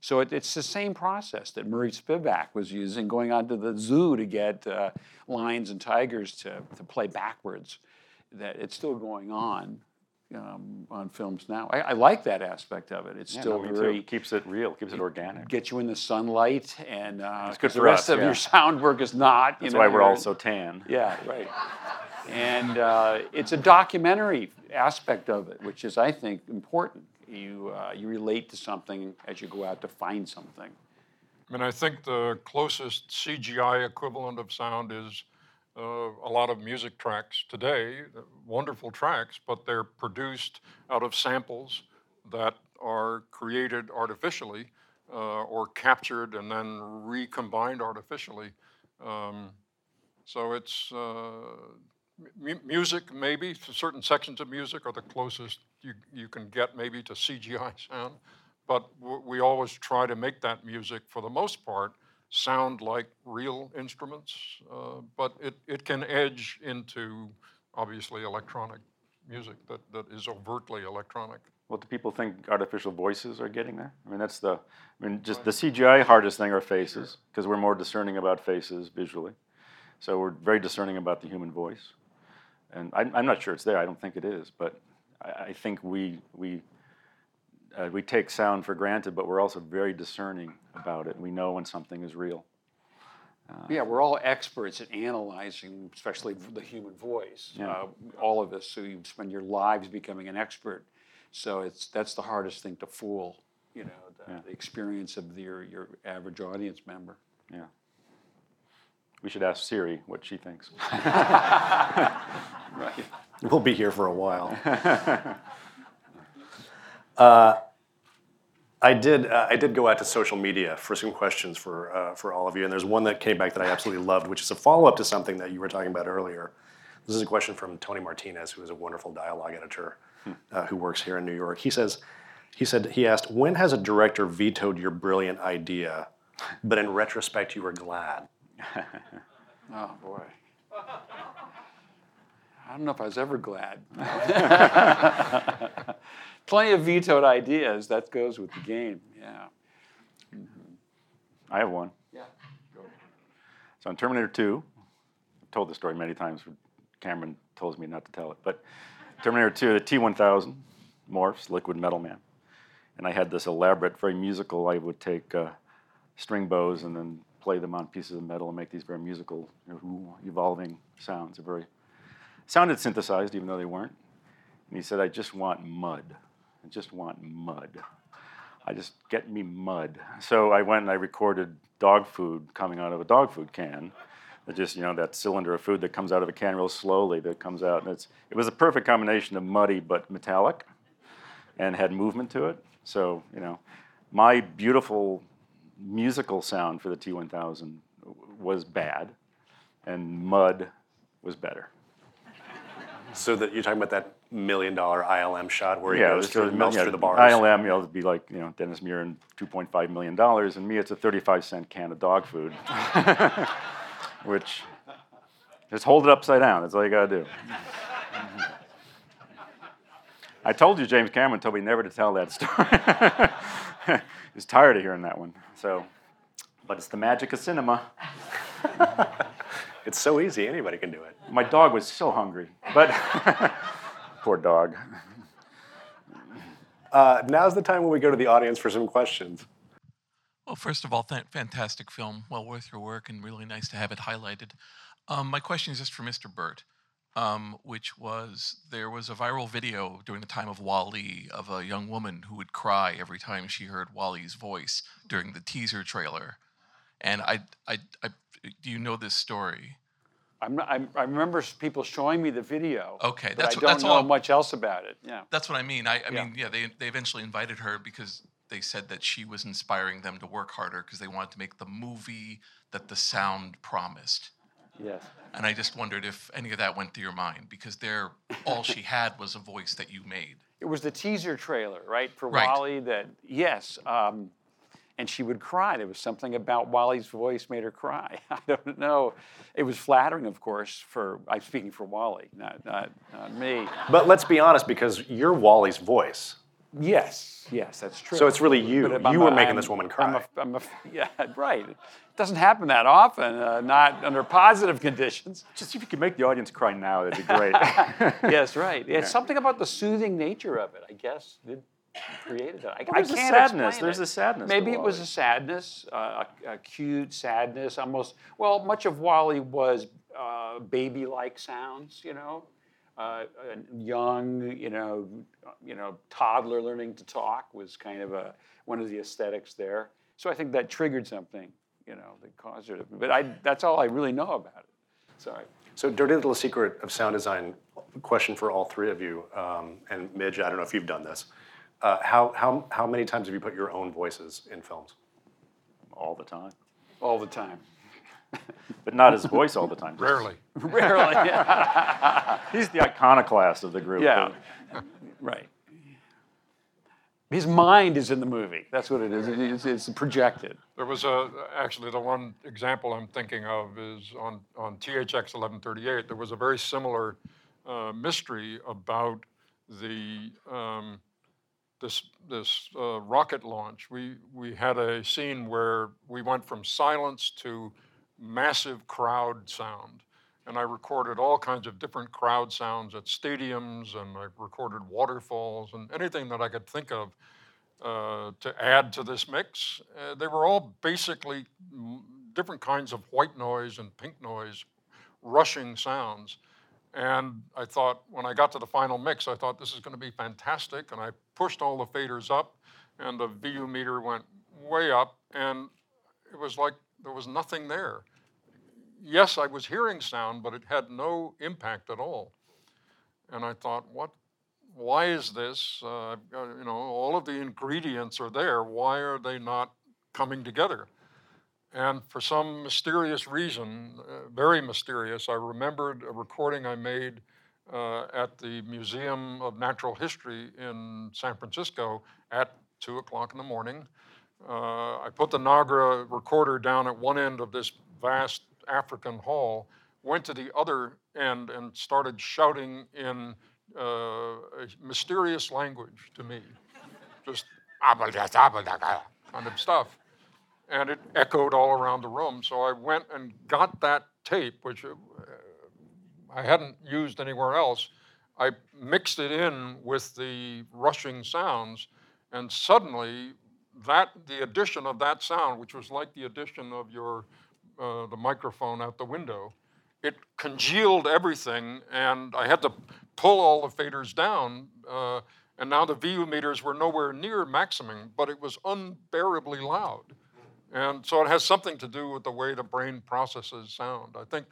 Speaker 3: So it, it's the same process that Murray Spivak was using, going out to the zoo to get uh, lions and tigers to, to play backwards. That it's still going on um, on films now. I, I, like that aspect of it. It's
Speaker 5: Yeah,
Speaker 3: still
Speaker 5: no, me too.
Speaker 3: very
Speaker 5: keeps it real, keeps it organic.
Speaker 3: get you in the sunlight, and uh,
Speaker 5: It's good
Speaker 3: 'cause the rest
Speaker 5: us,
Speaker 3: of
Speaker 5: yeah.
Speaker 3: your sound work is not. You
Speaker 5: That's
Speaker 3: know,
Speaker 5: why we're
Speaker 3: you're-
Speaker 5: all so tan.
Speaker 3: yeah, right. And uh, it's a documentary aspect of it, which is, I think, important. You, uh, you relate to something as you go out to find something.
Speaker 6: I mean, I think the closest CGI equivalent of sound is uh, a lot of music tracks today, uh, wonderful tracks, but they're produced out of samples that are created artificially uh, or captured and then recombined artificially. Um, so it's uh, mu- music, maybe certain sections of music are the closest you, you can get maybe to CGI sound but w- we always try to make that music for the most part sound like real instruments uh, but it, it can edge into obviously electronic music that, that is overtly electronic
Speaker 5: Well, do people think artificial voices are getting there? I mean, that's the, I mean, just the CGI hardest thing are faces, because we're more discerning about faces visually. So we're very discerning about the human voice. And I'm, I'm not sure it's there, I don't think it is, but I, I think we, we, uh, we take sound for granted, but we're also very discerning about it. We know when something is real.
Speaker 3: Yeah, we're all experts at analyzing, especially the human voice.
Speaker 5: Yeah.
Speaker 3: Uh, all of us. So you spend your lives becoming an expert. So it's that's the hardest thing to fool. You know, the,
Speaker 5: Yeah.
Speaker 3: the experience of your your average audience member.
Speaker 5: Yeah. We should ask Siri what she thinks.
Speaker 3: Right.
Speaker 1: We'll be here for a while. Uh, I did. Uh, I did go out to social media for some questions for uh, for all of you, and there's one that came back that I absolutely loved, which is a follow up to something that you were talking about earlier. This is a question from Tony Martinez, who is a wonderful dialogue editor uh, who works here in New York. He says, he said he asked, when has a director vetoed your brilliant idea, but in retrospect you were glad?
Speaker 3: Oh boy. I don't know if I was ever glad. Plenty of vetoed ideas. That goes with the game. Yeah.
Speaker 5: I have one.
Speaker 3: Yeah.
Speaker 5: So in Terminator 2, I've told this story many times. Cameron tells me not to tell it, but Terminator 2, the T1000 morphs, liquid metal man, and I had this elaborate, very musical. I would take uh, string bows and then play them on pieces of metal and make these very musical, you know, evolving sounds. They're very sounded synthesized, even though they weren't. And he said, "I just want mud. I just want mud." I just get me mud. So I went and I recorded dog food coming out of a dog food can. That just, you know, that cylinder of food that comes out of a can real slowly that comes out. And it's, it was a perfect combination of muddy but metallic. and had movement to it. So, you know, my beautiful musical sound for the T1000 was bad, and Mud was better.
Speaker 1: So that you're talking about that million dollar ILM shot where he
Speaker 5: Yeah,
Speaker 1: goes through, melts
Speaker 5: yeah,
Speaker 1: through the bars.
Speaker 5: ILM, you know, it'd be like, you know, Dennis Muren and $2.5 million, and me, it's a 35 cent can of dog food, which, just hold it upside down, that's all you gotta do. I told you James Cameron told me never to tell that story. He's tired of hearing that one, so, but it's the magic of cinema.
Speaker 1: It's so easy, anybody can do it.
Speaker 5: My dog was so hungry, but poor dog.
Speaker 1: Uh, now's the time when we go to the audience for some questions.
Speaker 7: Well, first of all, th- fantastic film, well worth your work, and really nice to have it highlighted. Um, my question is just for Mr. Burtt, um, which was there was a viral video during the time of WALL-E of a young woman who would cry every time she heard WALL-E's voice during the teaser trailer, and I, I, I do you know this story?
Speaker 3: I'm, not- I'm, I remember people showing me the video.
Speaker 7: Okay,
Speaker 3: but
Speaker 7: that's
Speaker 3: I don't
Speaker 7: that's
Speaker 3: know
Speaker 7: all-
Speaker 3: much else about it. Yeah.
Speaker 7: That's what I mean. I, I
Speaker 3: Yeah.
Speaker 7: mean, yeah, they they eventually invited her because they said that she was inspiring them to work harder because they wanted to make the movie that the sound promised.
Speaker 3: Yes.
Speaker 7: And I just wondered if any of that went through your mind because there, all she had was a voice that you made.
Speaker 3: It was the teaser trailer, right, for
Speaker 7: Right.
Speaker 3: WALL-E. That yes, um, and she would cry. There was something about WALL-E's voice made her cry. I don't know. It was flattering, of course. For I'm speaking for WALL-E, not not, not me.
Speaker 1: But let's be honest, because you're WALL-E's voice.
Speaker 3: Yes, yes, that's true.
Speaker 1: So it's really you.
Speaker 3: But
Speaker 1: You were making
Speaker 3: I'm-
Speaker 1: this woman
Speaker 3: I'm
Speaker 1: cry.
Speaker 3: a, I'm a, yeah, right. It doesn't happen that often. Uh, not under positive conditions.
Speaker 5: Just if you could make the audience cry now, that'd be great.
Speaker 3: yes, right. It's something about the soothing nature of it, I guess, that created that. I, I
Speaker 5: there's a
Speaker 3: can't
Speaker 5: sadness. There's
Speaker 3: it.
Speaker 5: a sadness to
Speaker 3: Maybe it was a sadness, uh, a, a cute sadness, almost. Well, much of WALL-E was uh, baby-like sounds, you know, uh, young, you know, you know, toddler learning to talk was kind of a one of the aesthetics there. So I think that triggered something, you know, that caused her to. But I, that's all I really know about it. Sorry.
Speaker 1: So, dirty little secret of sound design. Question for all three of you, um, and Midge. I don't know if you've done this. Uh, how how how many times have you put your own voices in films?
Speaker 5: all the time.
Speaker 3: All the time.
Speaker 5: But not his voice all the time.
Speaker 6: Rarely.
Speaker 3: Rarely.
Speaker 5: He's the iconoclast of the group.
Speaker 3: Yeah. right. His mind is in the movie. That's what it is. It is- It's, projected.
Speaker 6: There was a, actually the one example I'm thinking of is on, on THX 1138. There was a very similar uh, mystery about the um, this this uh, rocket launch. We we had a scene where we went from silence to massive crowd sound, and I recorded all kinds of different crowd sounds at stadiums, and I recorded waterfalls and anything that I could think of uh, to add to this mix. Uh, they were all basically different kinds of white noise and pink noise, rushing sounds. And I thought, when I got to the final mix, I thought this is going to be fantastic. And I pushed all the faders up, and the VU meter went way up, and it was like there was nothing there. Yes, I was hearing sound, but it had no impact at all. And I thought, what why is this? Uh, you know, all of the ingredients are there. Why are they not coming together? And for some mysterious reason, uh, very mysterious, I remembered a recording I made uh, at the Museum of Natural History in San Francisco at two o'clock in the morning. Uh, I put the Nagra recorder down at one end of this vast African hall, went to the other end and started shouting in uh, a mysterious language to me, just kind of stuff. And it echoed all around the room. So I went and got that tape, which uh, I hadn't used anywhere else. I mixed it in with the rushing sounds, and suddenly that the addition of that sound, which was like the addition of your uh, the microphone out the window, it congealed everything, and I had to pull all the faders down. Uh, and now the VU meters were nowhere near maximum, but it was unbearably loud. And so it has something to do with the way the brain processes sound. I think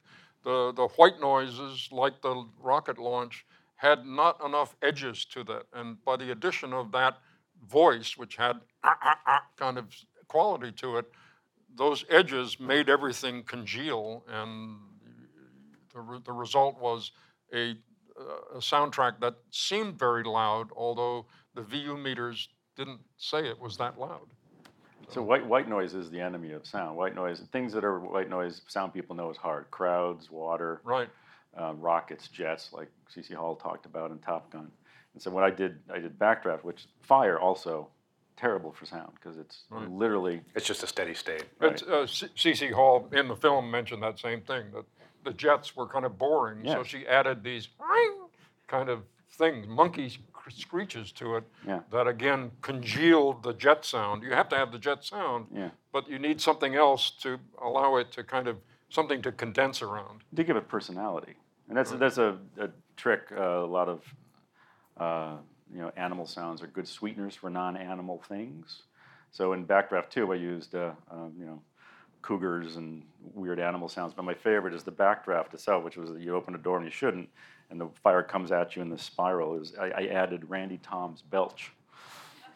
Speaker 6: the, the white noises, like the rocket launch, had not enough edges to that. And by the addition of that voice, which had ah, ah, ah kind of quality to it, those edges made everything congeal, and the, re- the result was a, uh, a soundtrack that seemed very loud, although the VU meters didn't say it was that loud.
Speaker 5: So white white noise is the enemy of sound. White noise, things that are white noise, sound people know is hard. Crowds, water,
Speaker 6: Right.
Speaker 5: uh, rockets, jets, like CC Hall talked about in Top Gun. And so what I did, I did backdraft, which fire also terrible for sound because it's
Speaker 6: Right.
Speaker 5: literally
Speaker 1: It's just a steady state.
Speaker 6: But uh, C- C.C. Hall in the film mentioned that same thing that the jets were kind of boring, so she added these kind of things, monkey sc- screeches to it
Speaker 5: Yeah.
Speaker 6: that again congealed the jet sound. You have to have the jet sound,
Speaker 5: yeah.
Speaker 6: but you need something else to allow it to kind of something to condense around.
Speaker 5: to give it personality. And that's that's a, a trick. Uh, a lot of uh, you know animal sounds are good sweeteners for non-animal things. So in Backdraft 2, I used uh, um, you know cougars and weird animal sounds. But my favorite is the backdraft itself, which was that you open a door and you shouldn't, and the fire comes at you in the spiral. It was, I, I added Randy Thom's belch.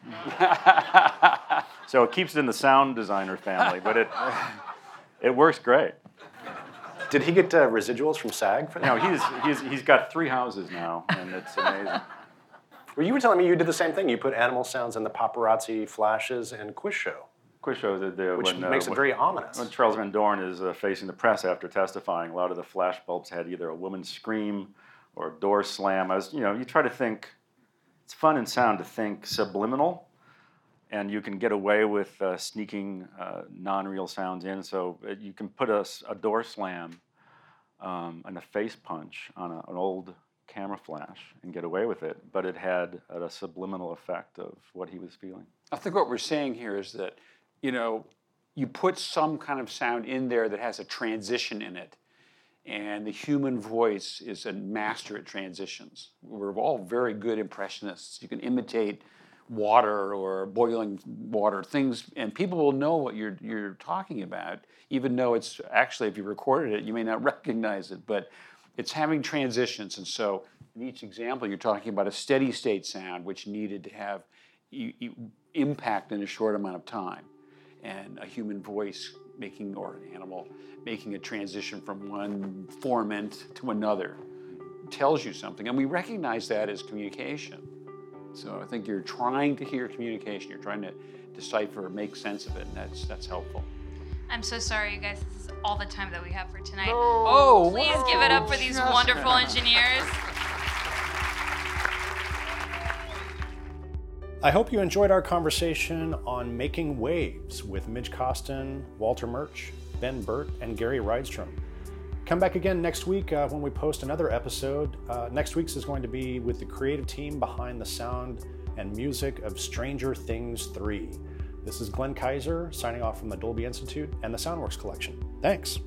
Speaker 5: so it keeps it in the sound designer family, but it it works great.
Speaker 1: Did he get uh, residuals from SAG for that?
Speaker 5: No, he's, he's, he's got three houses now, and it's amazing.
Speaker 1: Well, you were telling me you did the same thing. You put animal sounds in the paparazzi flashes and quiz show,
Speaker 5: Quiz show that the,
Speaker 1: which
Speaker 5: when, uh,
Speaker 1: makes it
Speaker 5: when-
Speaker 1: very ominous.
Speaker 5: When Charles Van Doren is uh, facing the press after testifying, a lot of the flash bulbs had either a woman scream or a door slam. I was, you know, you try to think. It's fun and sound to think subliminal, and you can get away with uh, sneaking uh, non-real sounds in. So uh, you can put a door slam um, and a face punch on a, an old camera flash and get away with it, but it had a subliminal effect of what he was feeling.
Speaker 3: I think what we're saying here is that, you know, you put some kind of sound in there that has a transition in it. And the human voice is a master at transitions. We're all very good impressionists. You can imitate water or boiling water, things, and people will know what you're, you're talking about, even though it's actually, if you recorded it, you may not recognize it. But it's having transitions. And so in each example, you're talking about a steady state sound, which needed to have impact in a short amount of time. And a human voice making, or an animal, making a transition from one formant to another tells you something. And we recognize that as communication. So I think you're trying to hear communication. You're trying to decipher, make sense of it, and that's, that's helpful.
Speaker 8: I'm so sorry, you guys. This is all the time that we have for tonight.
Speaker 3: Oh,
Speaker 8: Please give it up oh, for these wonderful engineers.
Speaker 1: I hope you enjoyed our conversation on making waves with Midge Costin, Walter Murch, Ben Burtt, and Gary Rydstrom. Come back again next week uh, when we post another episode. Uh, next week's is going to be with the creative team behind the sound and music of Stranger Things 3. This is Glenn Kiser signing off from the Dolby Institute and the Soundworks Collection. Thanks.